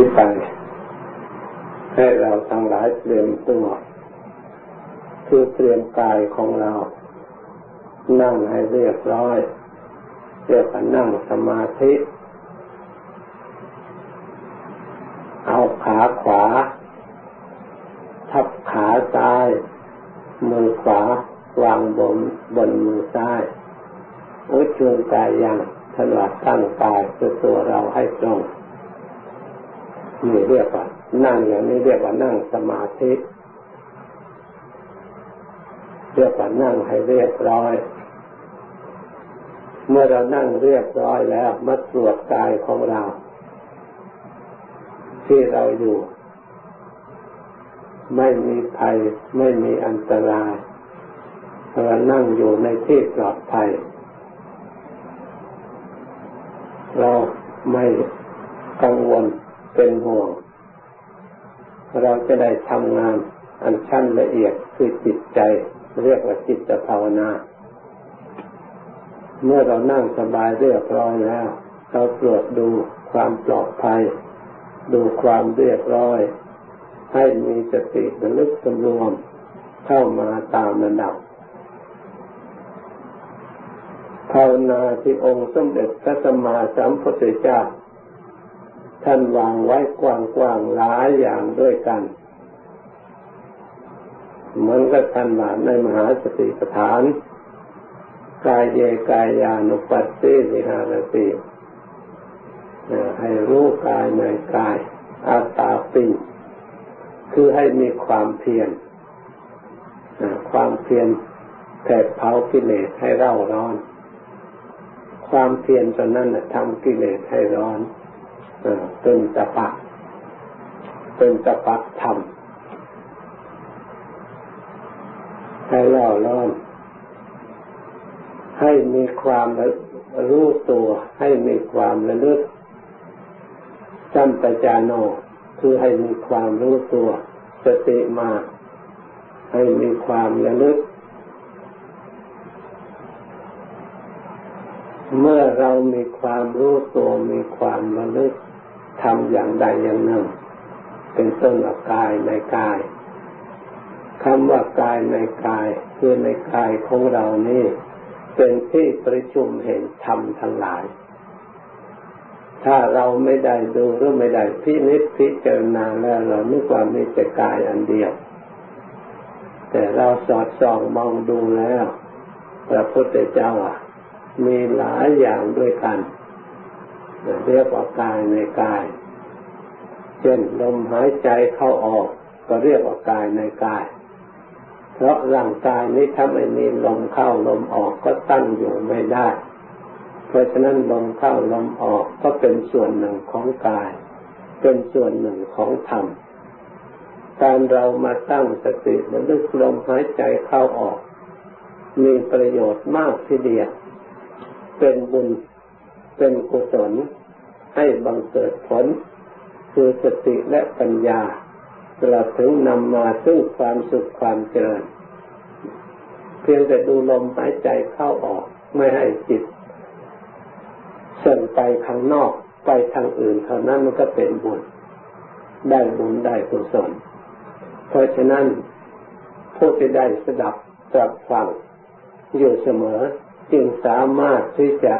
นี้ไป ให้เราทั้งหลายเตรียมตัวคือเตรียมกายของเรา นั่งให้เรียบร้อย เรียกว่านั่งสมาธิ เอาขาขวา ทับขาซ้าย มือขวาวางบนบนมือซ้ายอุจุงกายยังถนัดตั้งกายคือตัวเราให้ตรง นี่เรียกว่านั่งอย่างนี้เรียกว่านั่งสมาธิเรียกว่านั่งให้เรียบร้อย เมื่อเรานั่งเรียบร้อยแล้วมาตรวจกายของเรา ที่เราอยู่ ไม่มีภัยไม่มีอันตรายเรานั่งอยู่ในที่ปลอดภัย เราไม่กังวล เป็นห่วง เราจะได้ทำงานอันชั้นละเอียดคือจิตใจ เรียกว่าจิตภาวนา เมื่อเรานั่งสบายเรียบร้อยแล้ว เราตรวจดูความปลอดภัย ดูความเรียบร้อย ให้มีสติระลึกสำรวมเข้ามาตามระดับภาวนาที่องค์สมเด็จพระสัมมาสัมพุทธเจ้า ท่านวางไว้กว้างๆหลายอย่างด้วยกันเหมือนกับท่านว่าในมหาสติปัฏฐาน กายเยกายานุปัสสิวิหารติให้รู้กายในกายอาตาปิคือให้มีความเพียรความเพียรแผดเผากิเลสให้เร่าร้อน ความเพียรตอนนั้นทำกิเลสให้ร้อน เป็นตะปะ เป็นตะปะธรรมให้ล่าร้อนให้มีความรู้ตัว ให้มีความระลึกจัมปจาโนคือให้มีความรู้ตัว สติมา ให้มีความระลึก เมื่อเรามีความรู้ตัวมีความระลึก ทำอย่างใดอย่างหนึ่ง เป็นต้นว่ากายในกายคำว่ากายในกายคือในกายของเรานี่ เป็นที่ประชุมเห็นธรรมทั้งหลาย ถ้าเราไม่ได้ดูหรือไม่ได้พินิจพิจารณาแล้วเรานึกว่ามีแต่กายอันเดียว แต่เราสอดส่องมองดูแล้วพระพุทธเจ้ามีหลายอย่างด้วยกัน เรียกว่ากายในกาย เช่นลมหายใจเข้าออก ก็เรียกว่ากายในกาย เพราะร่างกายนี้ถ้าไม่มีลมเข้าลมออกก็ตั้งอยู่ไม่ได้ เพราะฉะนั้นลมเข้าลมออกก็เป็นส่วนหนึ่งของกาย เป็นส่วนหนึ่งของธรรม การเรามาตั้งสติระลึกลมหายใจเข้าออก มีประโยชน์มากทีเดียว เป็นบุญ เป็นกุศลให้บังเกิดผล คือสติและปัญญาตลอดถึงนำมาซึ่งความสุขความเจริญ เพียงแต่ดูลมหายใจเข้าออกไม่ให้จิตส่งไปข้างนอกไปทางอื่นเท่านั้นมันก็เป็นบุญ ได้บุญได้กุศล เพราะฉะนั้นผู้ที่ได้สดับตรับฟังอยู่เสมอ จึงสามารถที่จะ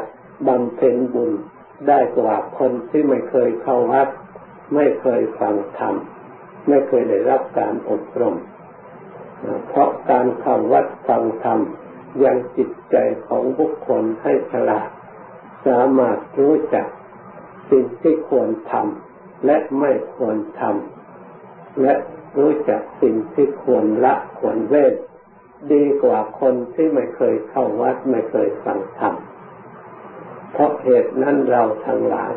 บำเพ็ญบุญได้กว่าคนที่ไม่เคยเข้าวัด ไม่เคยฟังธรรม ไม่เคยได้รับการอบรม เพราะการเข้าวัดฟังธรรมยังจิตใจของบุคคลให้ฉลาด สามารถรู้จักสิ่งที่ควรทำและไม่ควรทำและรู้จักสิ่งที่ควรละควรเว้นดีกว่าคนที่ไม่เคยเข้าวัดไม่เคยฟังธรรม เพราะเหตุนั้นเราทั้งหลาย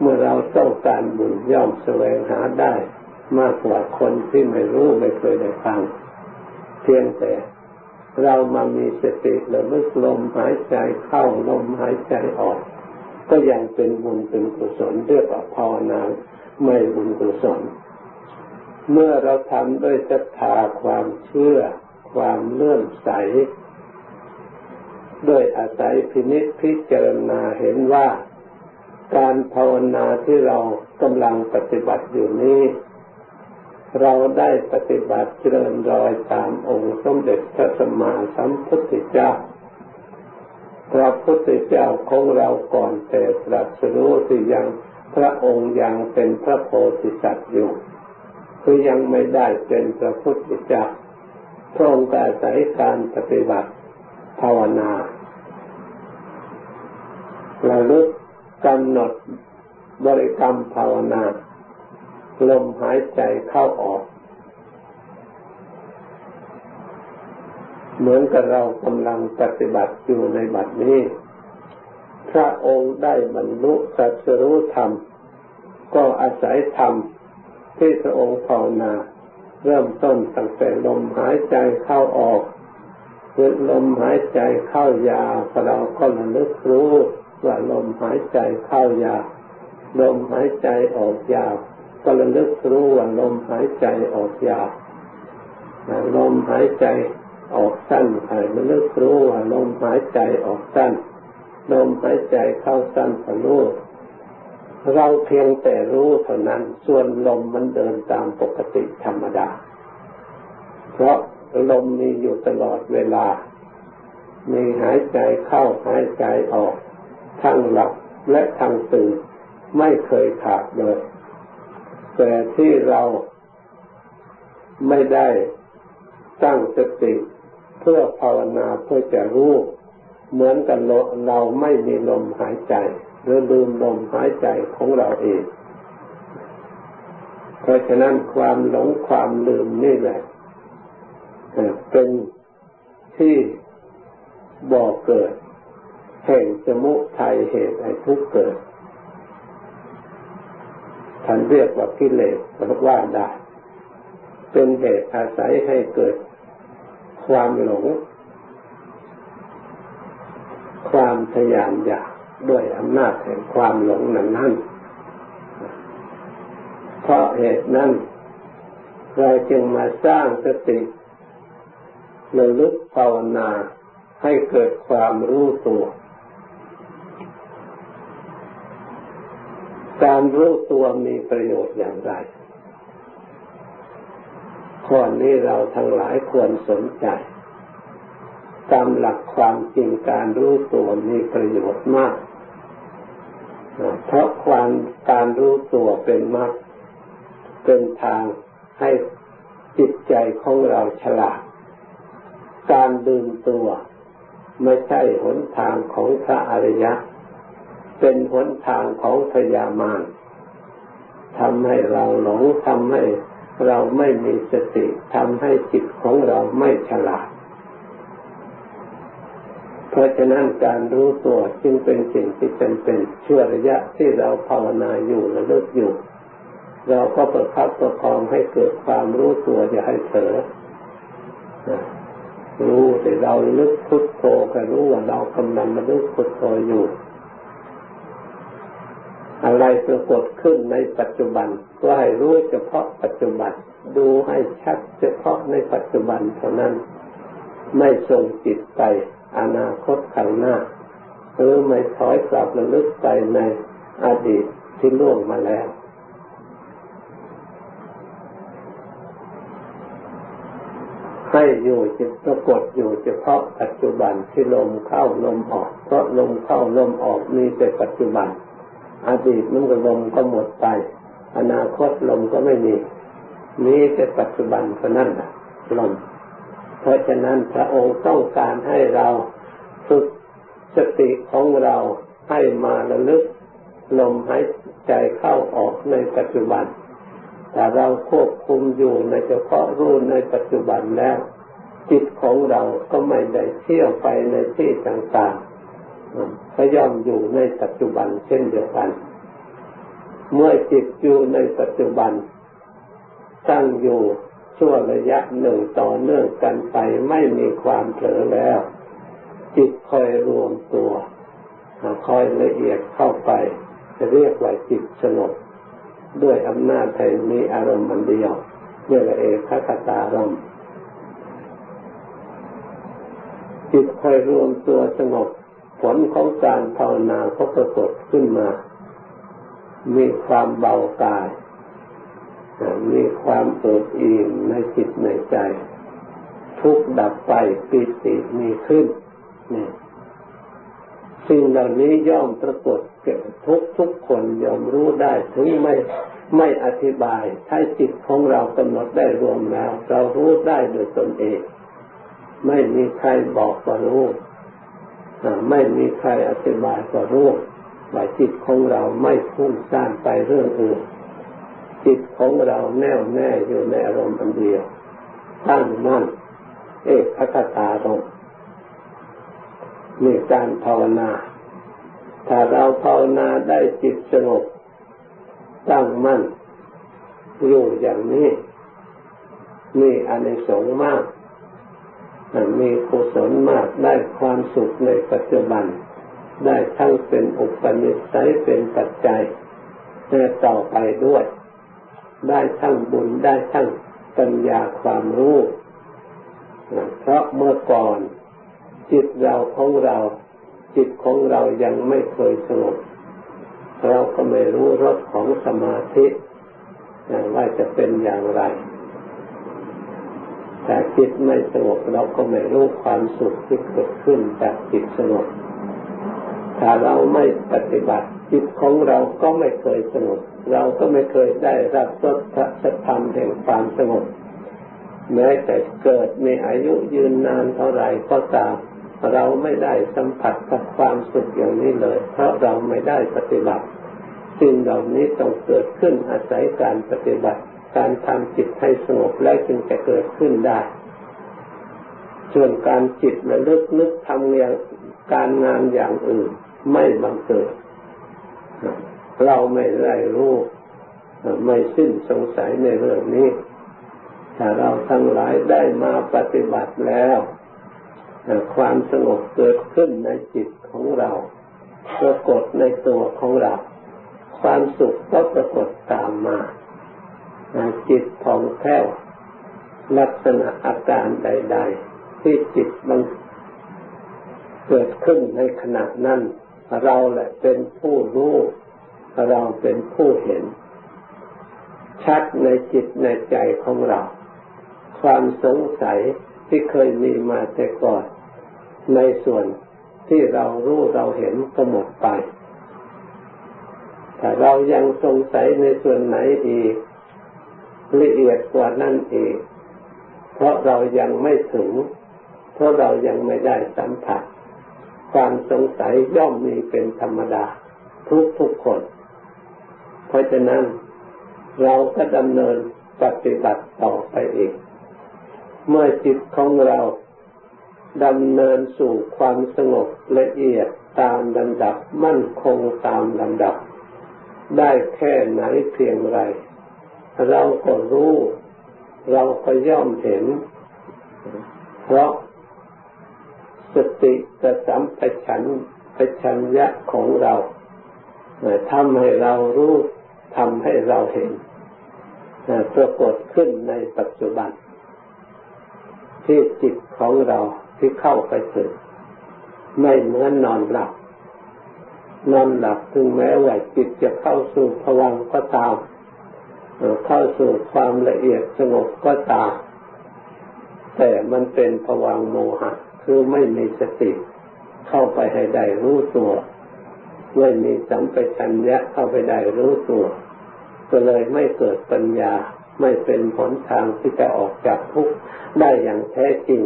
เมื่อเราต้องการบุญย่อมแสวงหาได้มากกว่าคนที่ไม่รู้ไม่เคยได้ฟังเพียงแต่เรามามีสติระลึกลมหายใจเข้าลมหายใจออก ก็ยังเป็นบุญเป็นกุศลเรียกว่าภาวนาไม่บุญกุศล เมื่อเราทำด้วยศรัทธาความเชื่อ ความเลื่อมใส โดยอาศัยพินิจพิจารณาเห็นว่าการภาวนาที่เรากำลังปฏิบัติอยู่นี้ เราได้ปฏิบัติเจริญรอยตามองค์สมเด็จพระสัมมาสัมพุทธเจ้าพระพุทธเจ้าของเราก่อนแต่ตรัสรู้ที่ยังพระองค์ยังเป็นพระโพธิสัตว์อยู่ คือยังไม่ได้เป็นพระพุทธเจ้าพระองค์อาศัยการปฏิบัติ ภาวนาระลึกกำหนดบริกรรมภาวนา ลมหายใจเข้าออก เหมือนกับเรากำลังปฏิบัติอยู่ในบัดนี้ พระองค์ได้บรรลุสัจรู้ธรรม ก็อาศัยธรรมที่พระองค์ภาวนา เริ่มต้นตั้งแต่ลมหายใจเข้าออก เมื่อลมหายใจเข้ายาวเราก็ระลึกรู้ว่าลมหายใจเข้ายาวลมหายใจออกยาวก็ระลึกรู้ว่าลมหายใจออกยาวลมหายใจออกสั้นให้ระลึกรู้ว่าลมหายใจออกสั้นลมหายใจเข้าสั้นก็รู้เราเพียงแต่รู้เท่านั้น ส่วนลมมันเดินตามปกติธรรมดา เพราะ ลมมีอยู่ตลอดเวลา มีหายใจเข้าหายใจออก ทั้งหลับและทั้งตื่นไม่เคยขาดเลย แต่ที่เราไม่ได้ตั้งสติเพื่อภาวนาเพื่อจะรู้ เหมือนกันเราไม่มีลมหายใจ หรือลืมลมหายใจของเราเอง เพราะฉะนั้นความหลงความลืมนี่แหละ เป็นที่บ่อเกิด แห่งสมุทัยเหตุให้ทุกเกิดท่านเรียกว่ากิเลสว่าได้เป็นเหตุอาศัยให้เกิด ความหลง ความทยานอยากด้วยอำนาจแห่งความหลงนั้นนั้นเพราะเหตุนั้นเราจึงมาสร้างสติ ระลึกภาวนาให้เกิดความรู้ตัว การรู้ตัวมีประโยชน์อย่างไรข้อนี้เราทั้งหลายควรสนใจ ตามหลักความจริงการรู้ตัวมีประโยชน์มาก เพราะความการรู้ตัวเป็นมาก เป็นทางให้จิตใจของเราฉลาด การดึงตัว ไม่ใช่หนทางของพระอริยะ เป็นหนทางของพยามารทำให้เราหลงทำให้เราไม่มีสติทำให้จิตของเราไม่ฉลาด เพราะฉะนั้นการรู้ตัวจึงเป็นสิ่งที่จำเป็นชั่วระยะที่เราภาวนาอยู่ระเลึกอยู่ เราก็ประคับประคองให้เกิดความรู้ตัวอย่าให้เผลอ รู้แต่เราลึกพุทโธก็รู้ว่าเรากำลังระลึกพุทโธอยู่ อะไรปรากฏขึ้นในปัจจุบัน ก็ให้รู้เฉพาะปัจจุบัน ดูให้ชัดเฉพาะในปัจจุบันเท่านั้น ไม่ส่งจิตไปอนาคตข้างหน้า หรือไม่ถอยกลับระลึกไปในอดีตที่ล่วงมาแล้ว ให้อยู่จิตปรากฏอยู่เฉพาะปัจจุบันที่ลมเข้าลมออกเพราะลมเข้าลมออกมีแต่ปัจจุบัน อดีตมันก็ลมก็หมดไป อนาคตลมก็ไม่มีมีแต่ปัจจุบันเท่านั้นลมเพราะฉะนั้นพระองค์ต้องการให้เราฝึกสติของเราให้มาระลึก ลมหายใจเข้าออกในปัจจุบัน แต่เราควบคุมอยู่ในเฉพาะรู้ในปัจจุบันแล้ว จิตของเราก็ไม่ได้เที่ยวไปในที่ต่างก็ย่อมอยู่ในปัจจุบันเช่นเดียวกัน เมื่อจิตอยู่ในปัจจุบัน ตั้งอยู่ชั่วระยะหนึ่งต่อเนื่องกันไปไม่มีความเผลอแล้ว จิตคอยรวมตัวคอยละเอียดเข้าไป จะเรียกว่าจิตสงบ ด้วยอำนาจแห่งมีอารมณ์มันเดียวเรียกว่าเอกคตารมจิตคอยรวมตัวสงบ ผลของการภาวนาก็ปรากฏขึ้นมา มีความเบากาย มีความเอิบอิ่มในจิตในใจ ทุกดับไปปิติมีขึ้นนี่ สิ่งเหล่านี้ย่อมปรากฏเกิดทุกทุกคนยอมรู้ได้ถึงไม่ไม่อธิบายถ้าจิตของเรากำหนดได้รวมแล้ว เรารู้ได้โดยตนเอง ไม่มีใครบอกก็รู้ไม่มีใครอธิบายก็รู้ว่าจิตของเราไม่พุ่งซ่านไปเรื่องอื่น จิตของเราแน่วแน่อยู่ในอารมณ์อันเดียวตั้งมั่น เอกคตารม มีการภาวนา ถ้าเราภาวนาได้จิตสงบตั้งมั่นอยู่อย่างนี้มีอานิสงส์มากมีกุศลมากได้ความสุขในปัจจุบัน ได้ทั้งเป็นอุปนิสัยเป็นปัจจัยแต่ต่อไปด้วย ได้ทั้งบุญได้ทั้งปัญญาความรู้ เพราะเมื่อก่อน จิตเราของเรา จิตของเรายังไม่เคยสงบเราก็ไม่รู้รสของสมาธิว่าจะเป็นอย่างไร แต่จิตไม่สงบเราก็ไม่รู้ความสุขที่เกิดขึ้นจากจิตสงบถ้าเราไม่ปฏิบัติ จิตของเราก็ไม่เคยสงบเราก็ไม่เคยได้รับรสพระธรรมแห่งความสงบแม้แต่เกิดมีอายุยืนนานเท่าไรก็ตาม เราไม่ได้สัมผัสกับความสุขอย่างนี้เลย เพราะเราไม่ได้ปฏิบัติสิ่งเหล่านี้ต้องเกิดขึ้นอาศัยการปฏิบัติ การทำจิตให้สงบแล้วจึงจะเกิดขึ้นได้ ส่วนการจิตระลึกนึกทำอย่างการงานอย่างอื่นไม่บังเกิด เราไม่ได้รู้ไม่สิ้นสงสัยในเรื่องนี้ ถ้าเราทั้งหลายได้มาปฏิบัติแล้ว ความสงบเกิดขึ้นในจิตของเราปรากฏในตัวของเรา ความสุขก็ปรากฏตามมาจิตผ่องแผ้วลักษณะอาการใด ๆ ที่จิตมันเกิดขึ้นในขณะนั้น เราแหละเป็นผู้รู้ เราเป็นผู้เห็น ชัดในจิตในใจของเรา ความสงสัยที่เคยมีมาแต่ก่อน ในส่วนที่เรารู้เราเห็นก็หมดไปแต่เรายังสงสัยในส่วนไหนอีกละเอียดกว่านั่นอีก เพราะเรายังไม่ถึง เพราะเรายังไม่ได้สัมผัส ความสงสัยย่อมมีเป็นธรรมดา ทุกทุกคน เพราะฉะนั้นเราก็ดำเนินปฏิบัติต่อไปอีก เมื่อจิตของเรา ดำเนินสู่ความสงบละเอียดตามลำดับมั่นคงตามลำดับ ได้แค่ไหนเพียงไร เราก็รู้ เราก็ย่อมเห็น เพราะสติกระสัมปชัญปชัญญะของเราทำให้เรารู้ทำให้เราเห็นปรากฏขึ้นในปัจจุบัน ที่จิตของเรา ที่เข้าไปถึงไม่เหมือนนอนหลับ นอนหลับถึงแม้ว่าจิตจะเข้าสู่ภวังก็ตามเข้าสู่ความละเอียดสงบก็ตาม แต่มันเป็นภวังโมหะ คือไม่มีสติเข้าไปให้ได้รู้ตัวไม่มีสัมปชัญญะเข้าไปได้รู้ตัว ก็เลยไม่เกิดปัญญาไม่เป็นผลทางที่จะออกจากทุกข์ได้อย่างแท้จริง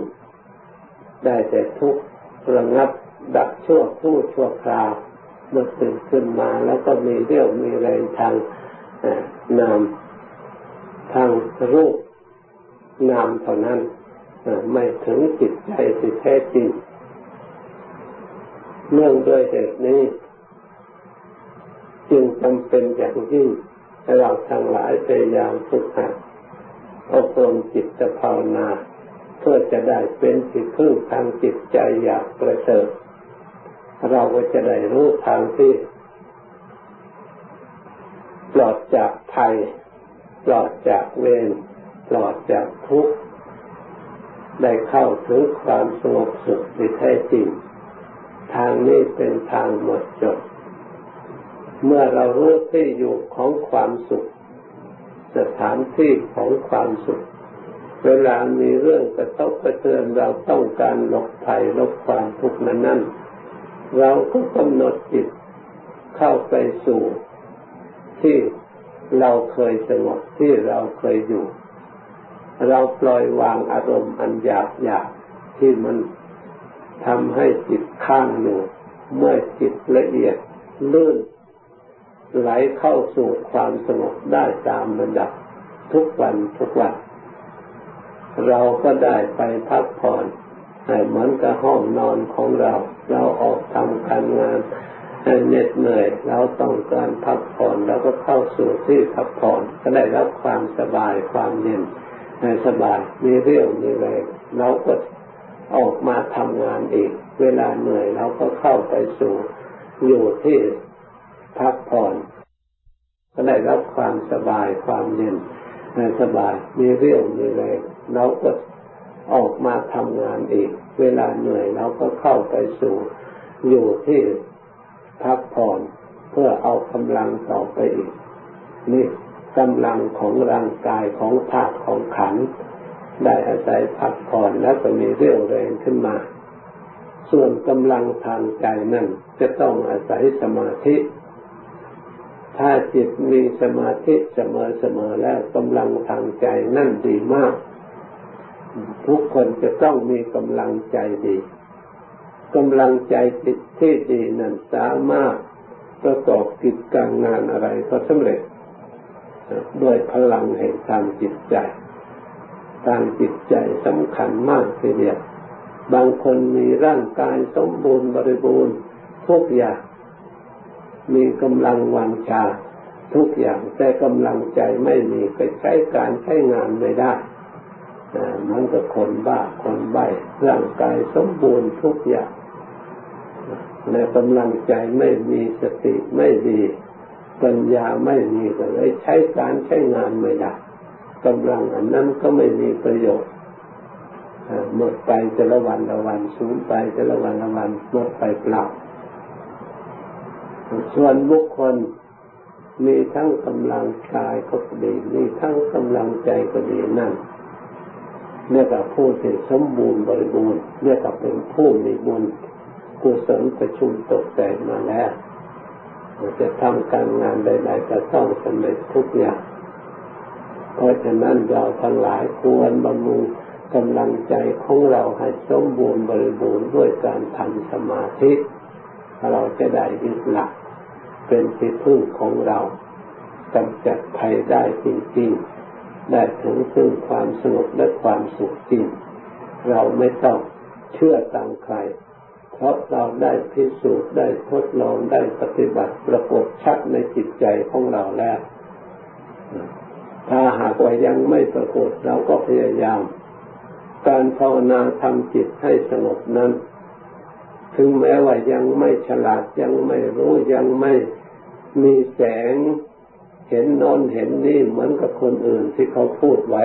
ได้แต่ทุกข์ระงับดับชั่วผู้ชั่วคราวเมื่อตื่นขึ้นมาแล้วก็มีเรี่ยวมีแรงทางนามทางรูปนามเท่านั้นไม่ถึงจิตใจที่แท้จริงเนื่องด้วยเหตุนี้ จึงจำเป็นอย่างยิ่งให้เราทั้งหลายพยายามฝึกหัดอบรมจิตภาวนา เพื่อจะได้เป็นที่พึ่งทางจิตใจอยากประเสริฐเราก็จะได้รู้ทางที่ปลอดจากภัยปลอดจากเวรปลอดจากทุกข์ได้เข้าถึงความสงบสุขที่แท้จริง ทางนี้เป็นทางหมดจด เมื่อเรารู้ที่อยู่ของความสุข สถานที่ของความสุข เวลามีเรื่องกระทบกระเทือนเราต้องการหลบภัยลบความทุกข์นั้นนั่นเราก็กำหนดจิตเข้าไปสู่ที่เราเคยสงบที่เราเคยอยู่ เราปล่อยวางอารมณ์อันหยาบหยาบที่มันทำให้จิตข้างอยู่ เมื่อจิตละเอียดลื่นไหลเข้าสู่ความสงบได้ตามระดับทุกวันทุกวัน เราก็ได้ไปพักผ่อนเหมือนกับห้องนอนของเรา เราออกทำการงานเหน็ดเหนื่อยเราต้องการพักผ่อนเราก็เข้าสู่ที่พักผ่อนก็ได้รับความสบายความเย็นสบายมีเรี่ยวมีแรงเราก็ออกมาทำงานอีก เวลาเหนื่อยเราก็เข้าไปสู่อยู่ที่พักผ่อนก็ได้รับความสบายความเย็นสบายมีเรี่ยวมีแรง เราก็ออกมาทำงานอีก เวลาเหนื่อยเราก็เข้าไปสู่อยู่ที่พักผ่อนเพื่อเอากำลังต่อไปอีก นี่กำลังของร่างกายของธาตุของขัน ได้อาศัยพักผ่อนแล้วก็มีเรี่ยวแรงขึ้นมา ส่วนกำลังทางใจนั่นจะต้องอาศัยสมาธิ ถ้าจิตมีสมาธิเสมอเสมอแล้วกำลังทางใจนั่นดีมาก ทุกคนจะต้องมีกำลังใจดีกำลังใจจิตที่ดีนั้นสามารถประกอบกิจการงานอะไรก็สำเร็จ ด้วยพลังแห่งทางจิตใจ ทางจิตใจสำคัญมากทีเดียวบางคนมีร่างกายสมบูรณ์บริบูรณ์ทุกอย่าง มีกำลังวังชาทุกอย่างแต่กำลังใจไม่มีไปใช้การใช้งานไม่ได้ มันก็คนบ้าคนใบ้ร่างกายสมบูรณ์ทุกอย่างและกำลังใจไม่มีสติไม่ดีปัญญาไม่มีก็เลยใช้การใช้งานไม่ได้กำลังอันนั้นก็ไม่มีประโยชน์หมดไปแต่ละวันละวันสูญไปแต่ละวันละวันหมดไปเปล่าส่วนบุคคลมีทั้งกำลังกายก็ดี มีทั้งกำลังใจก็ดีนั่น เนี่ยกับผู้ที่สมบูรณ์บริบูรณ์เนี่ยกับเป็นผู้มีบุญกุศลประชุมตกแต่งมาแล้วจะทำการงานใดๆก็ต้องสำเร็จทุกอย่าง เพราะฉะนั้นเราทั้งหลายควรบำรุงกำลังใจของเราให้สมบูรณ์บริบูรณ์ด้วยการทำสมาธิ เราจะได้ยึดหลัก เป็นที่พึ่งของเรากำจัดภัยได้จริง ๆ ได้ถึงซึ่งความสงบและความสุขจริง เราไม่ต้องเชื่อตามใคร เพราะเราได้พิสูจน์ได้ทดลองได้ปฏิบัติประกบชัดในจิตใจของเราแล้ว ถ้าหากว่ายังไม่ปรากฏเราก็พยายาม การภาวนาทำจิตให้สงบนั้น ถึงแม้ว่ายังไม่ฉลาดยังไม่รู้ยังไม่มีแสง เห็นนอนเห็นนี่เหมือนกับคนอื่นที่เขาพูดไว้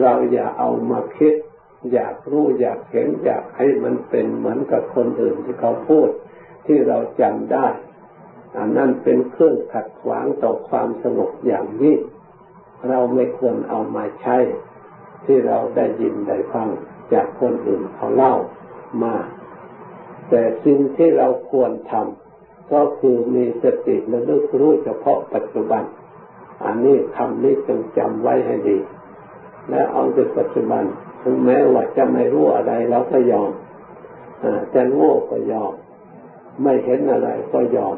เราอย่าเอามาคิด อยากรู้อยากเห็นอยากให้มันเป็นเหมือนกับคนอื่นที่เขาพูด ที่เราจำได้อันนั้นเป็นเครื่องขัดขวางต่อความสงบอย่างนี้เราไม่ควรเอามาใช้ ที่เราได้ยินได้ฟังจากคนอื่นเขาเล่ามา แต่สิ่งที่เราควรทำ ก็คือมีสติและลึกรู้เฉพาะปัจจุบัน อันนี้คำนี้จงจำไว้ให้ดี และเอาในปัจจุบัน ถึงแม้ว่าจะไม่รู้อะไรเราก็ยอมจะโง่ก็ยอม ไม่เห็นอะไรก็ยอม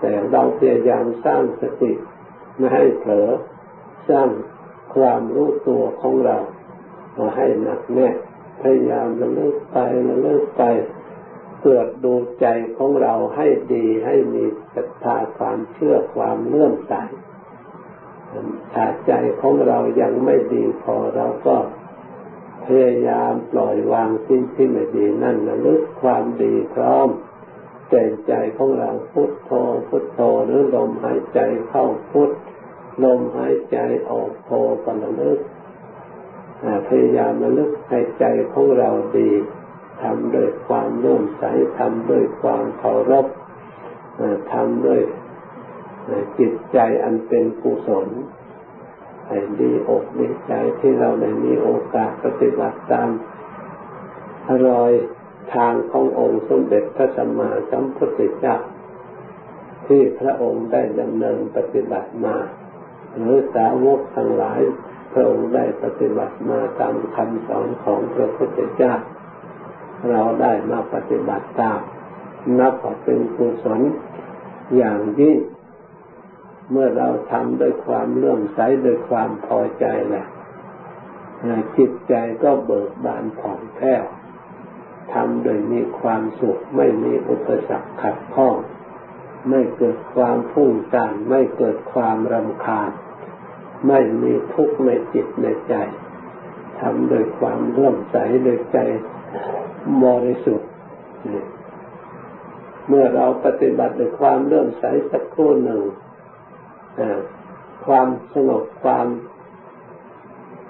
แต่เราพยายามสร้างสติไม่ให้เผลอสร้างความรู้ตัวของเรา มาให้หนักแน่พยายามระลึกไประลึกไป เกิดดูใจของเราให้ดีให้มีศรัทธาความเชื่อความเลื่อมใสถ้าใจของเรายังไม่ดีพอเราก็พยายามปล่อยวางสิ่งที่ไม่ดีนั่นระลึกความดีพร้อมแต่ใจของเราพุทโธพุทโธหรือลมหายใจเข้าพุทลมหายใจออกโธก็ระลึกพยายามระลึกให้ใจของเราดี ทำด้วยความนุ่มใสทำด้วยความเคารพทำด้วยจิตใจอันเป็นกุศลให้ดีอกดีใจที่เราได้มีโอกาสปฏิบัติตามรอยทางขององค์สมเด็จพระสัมมาสัมพุทธเจ้าที่พระองค์ได้ดำเนินปฏิบัติมา หรือสาวกทั้งหลาย พระองค์ได้ปฏิบัติมาตามคำสอนของพระพุทธเจ้า เราได้มาปฏิบัติตามนับว่าเป็นกุศลอย่างยิ่งเมื่อเราทำด้วยความเลื่อมใสด้วยความพอใจแหละจิตใจก็เบิกบานผ่องแผ้วทำโดยมีความสุขไม่มีอุปสรรคขัดข้องไม่เกิดความพุ่งซ่านไม่เกิดความรำคาญ ไม่มีทุกข์ในจิตในใจทำโดยความเลื่อมใสโดยใจ บริสุทธิ์เมื่อเราปฏิบัติด้วยความเลื่อมใสสักครู่หนึ่งความสงบความ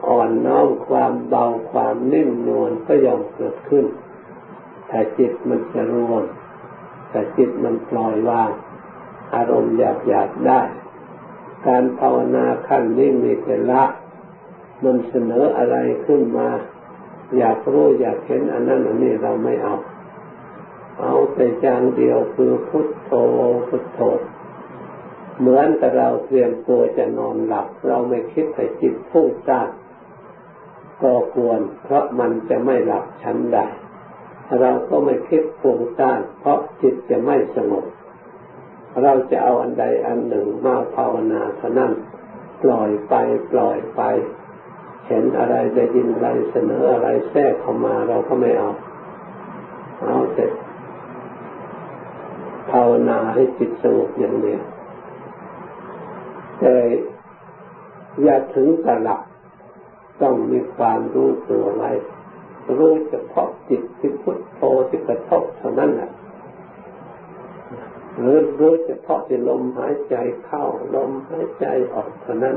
อ่อนน้อมความเบาความนิ่มนวลก็ย่อมเกิดขึ้น ถ้าจิตมันจะรวมถ้าจิตมันปล่อยวาง อารมณ์หยาบหยาบได้ การภาวนาขั้นนี้มีแต่ละ มันเสนออะไรขึ้นมา อยากรู้อยากเห็นอันนั้นอันนี้เราไม่เอา เอาแต่อย่างเดียวคือพุทโธพุทโธเหมือนกับเราเตรียมตัวจะนอนหลับ เราไม่คิดแต่จิตพุ่งซ่านก็ควร เพราะมันจะไม่หลับชั้นใดเราก็ไม่คิดฟุ้งซ่านเพราะจิตจะไม่สงบเราจะเอาอันใดอันหนึ่งมาภาวนาเท่านั้นปล่อยไปปล่อยไป เห็นอะไรได้ยินอะไรเสนออะไรแทรกเข้ามาเราก็ไม่เอา เอาเสร็จภาวนาให้จิตสงบอย่างเดียวแต่อย่าถึงกับหลับต้องมีความรู้ตัวไว้รู้เฉพาะจิตที่พุทโธที่กระทบเท่านั้นแหละหรือรู้เฉพาะที่ลมหายใจเข้าลมหายใจออกเท่านั้น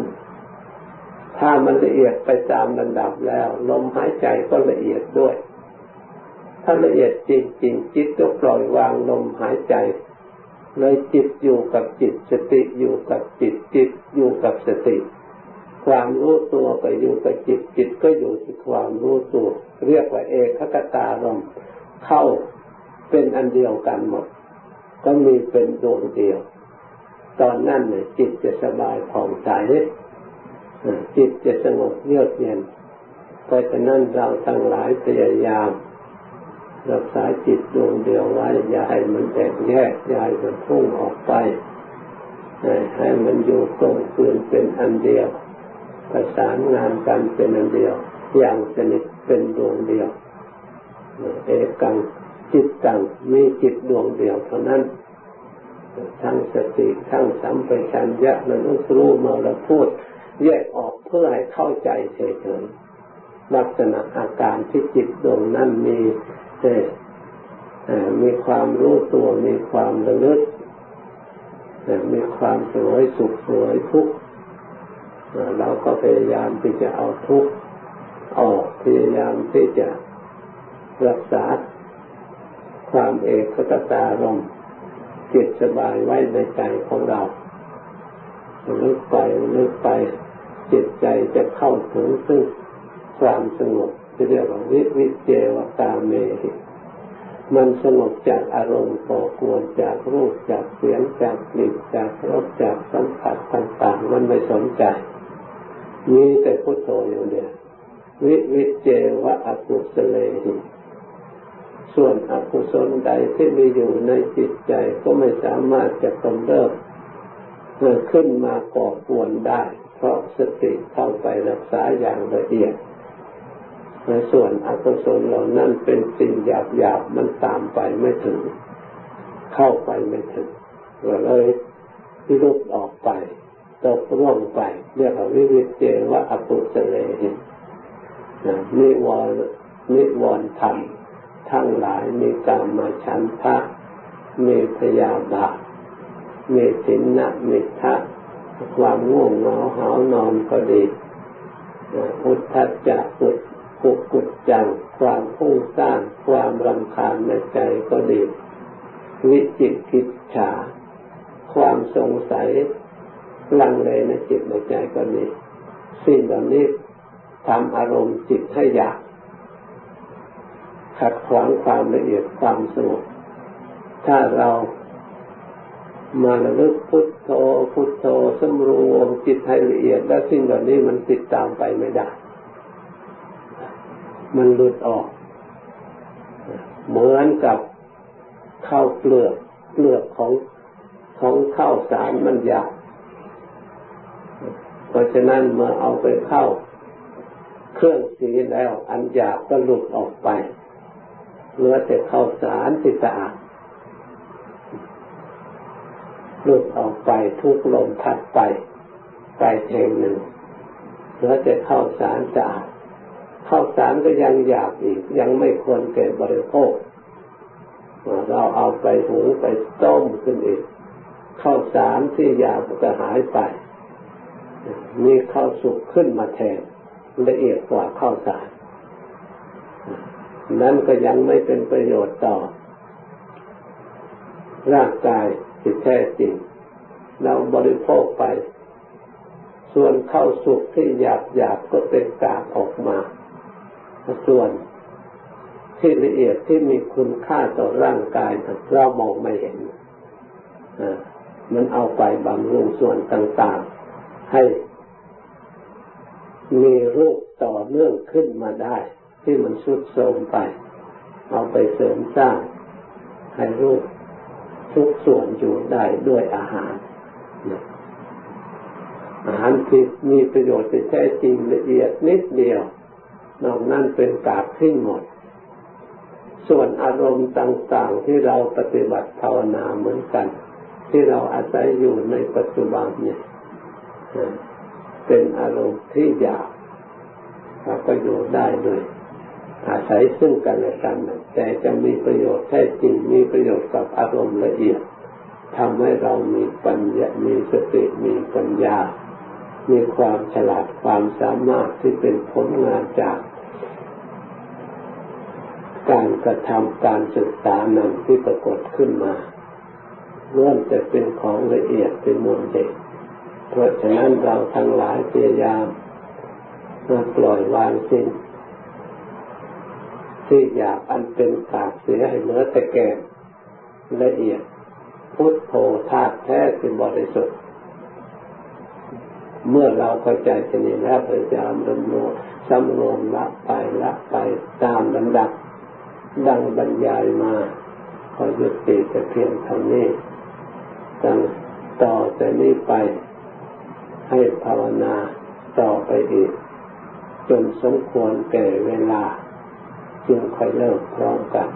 ถ้ามันละเอียดไปตามระดับแล้ว ลมหายใจก็ละเอียดด้วย ถ้าละเอียดจริงๆจิตก็ปล่อยวางลมหายใจ เลยจิตอยู่กับจิตสติอยู่กับจิตจิตอยู่กับสติ ความรู้ตัวไปอยู่กับจิตจิตก็อยู่ที่ความรู้ตัว เรียกว่าเอกคตาลมเข้าเป็นอันเดียวกันหมด ก็มีเป็นดวงเดียว ตอนนั้นเนี่ยจิตจะสบายผ่องใส จิตจะสงบเยือกเย็นเพราะฉะนั้นเราทั้งหลายพยายาม รักษาจิตดวงเดียวไว้อย่าให้มันแตกแยกอย่าให้มันพุ่งออกไปให้มันอยู่ตรงคืนเป็นอันเดียว ประสานงานกันเป็นอันเดียว อย่างสนิทเป็นดวงเดียวเอกังจิตตังมีจิตดวงเดียวเท่านั้น ทั้งสติทั้งสัมปชัญญะระลึกรู้มาเราพูด แยกออกเพื่อให้เข้าใจเฉยๆลักษณะอาการที่จิตดวงนั้นมีมีความรู้ตัวมีความระลึกมีความสวยสุขสวยทุกข์เราก็พยายามที่จะเอาทุกข์ออกพยายามที่จะรักษาความเอกคตาลมจิตสบายไว้ในใจของเราลึกไปลึกไป จิตใจจะเข้าถึงซึ่งความสงบที่เรียกว่าวิวิเจวตาเมหิมันสงบจากอารมณ์ก่อกวนจากรูปจากเสียงจากกลิ่นจากรสจากสัมผัสต่างๆ มันไม่สนใจ มีแต่พุทโธอยู่เดียววิวิเจวะอกุสเลหิส่วนอกุศลใดที่มีอยู่ในจิตใจก็ไม่สามารถจะกำเริบขึ้นมาก่อกวนได้ เพราะสติเข้าไปรักษาอย่างละเอียดในส่วนอกุศลเหล่านั้นเป็นสิ่งหยาบหยาบมันตามไปไม่ถึง เข้าไปไม่ถึงก็เลยพิรุษออกไป ตกร่วงไป เรียกว่าวิวิเจว่าอกุศเลหินิวรนิวรธรรมทั้งหลายมีกรรมมาฉันทะมีพยาบาทมีสินนะมิทะ ความง่วงเหงาหานอนก็ดีพุทธัจจะปุตกุกุจจัง ความพุ่งสร้าง ความรำคาญในใจก็ดี วิจิตกิจฉา ความสงสัยลังเลในจิตในใจก็ดี สิ่งเหล่านี้ทำอารมณ์จิตให้อยาก ขัดขวางความละเอียดความสงบถ้าเรา มาระลึกพุทโธพุทโธสำรวมจิตให้ละเอียด แล้วสิ่งเหล่านี้มันติดตามไปไม่ได้ มันหลุดออก เหมือนกับข้าวเปลือกเปลือกของของข้าวสารมันหยาบเพราะฉะนั้นเมื่อเอาไปเข้า เครื่องสีแล้ว อันหยาบก็หลุดออกไปเหลือแต่ข้าวสารที่สะอาด หลุดออกไปทุกลมพัดไป ไปแห่งหนึ่งเหลือแต่ข้าวสารสะอาดข้าวสารก็ยังหยาบอีก ยังไม่ควรแก่บริโภค เราเอาไปหุงไปต้มขึ้นอีกข้าวสารที่หยาบก็หายไปมีข้าวสุกขึ้นมาแทนละเอียดกว่าข้าวสาร นั้นก็ยังไม่เป็นประโยชน์ต่อ ร่างกาย ที่แท้จริงเราบริโภคไป ส่วนข้าวสุกที่หยาบหยาบก็เป็นกากออกมา ส่วนที่ละเอียดที่มีคุณค่าต่อร่างกายเรามองไม่เห็นมันเอาไปบำรุงส่วนต่างๆ ให้มีรูปต่อเนื่องขึ้นมาได้ ที่มันสุดโทรมไป เอาไปเสริมสร้างให้รูป ทุกส่วนอยู่ได้ด้วยอาหารอาหารที่มีประโยชน์ที่แท้จริงละเอียดนิดเดียวนอกนั้นเป็นกาบทิ้งหมด ส่วนอารมณ์ต่างๆที่เราปฏิบัติภาวนาเหมือนกัน ที่เราอาศัยอยู่ในปัจจุบันเนี่ยเป็นอารมณ์ที่อยากเราก็อยู่ได้ด้วย อาศัยซึ่งกันและกันแต่จะมีประโยชน์แท้จริงมีประโยชน์กับอารมณ์ละเอียดทำให้เรามีปัญญา มีสติ มีปัญญา มีความฉลาด ความสามารถที่เป็นผลงานจาก การกระทำการศึกษานั้นที่ปรากฏขึ้นมาล้วนแต่เป็นของละเอียดเป็นมูลเด็กเพราะฉะนั้นเราทั้งหลายพยายามมาปล่อยวางสิ่ง ที่อยากอันเป็นกาเสียให้เหลือแต่แก่ละเอียด พุทโธธาตุแท้เป็นบริสุทธิ์ เมื่อเราเข้าใจชนิดแล้วพยายามดำรงสำรวมละไปละไปตามลำดับ ดังบรรยายมาขอหยุดติแต่เพียงเท่านี้ตั้งต่อแต่นี้ไป ให้ภาวนาต่อไปอีก จนสมควรแก่เวลา จึงค่อยเลิกพร้อมกัน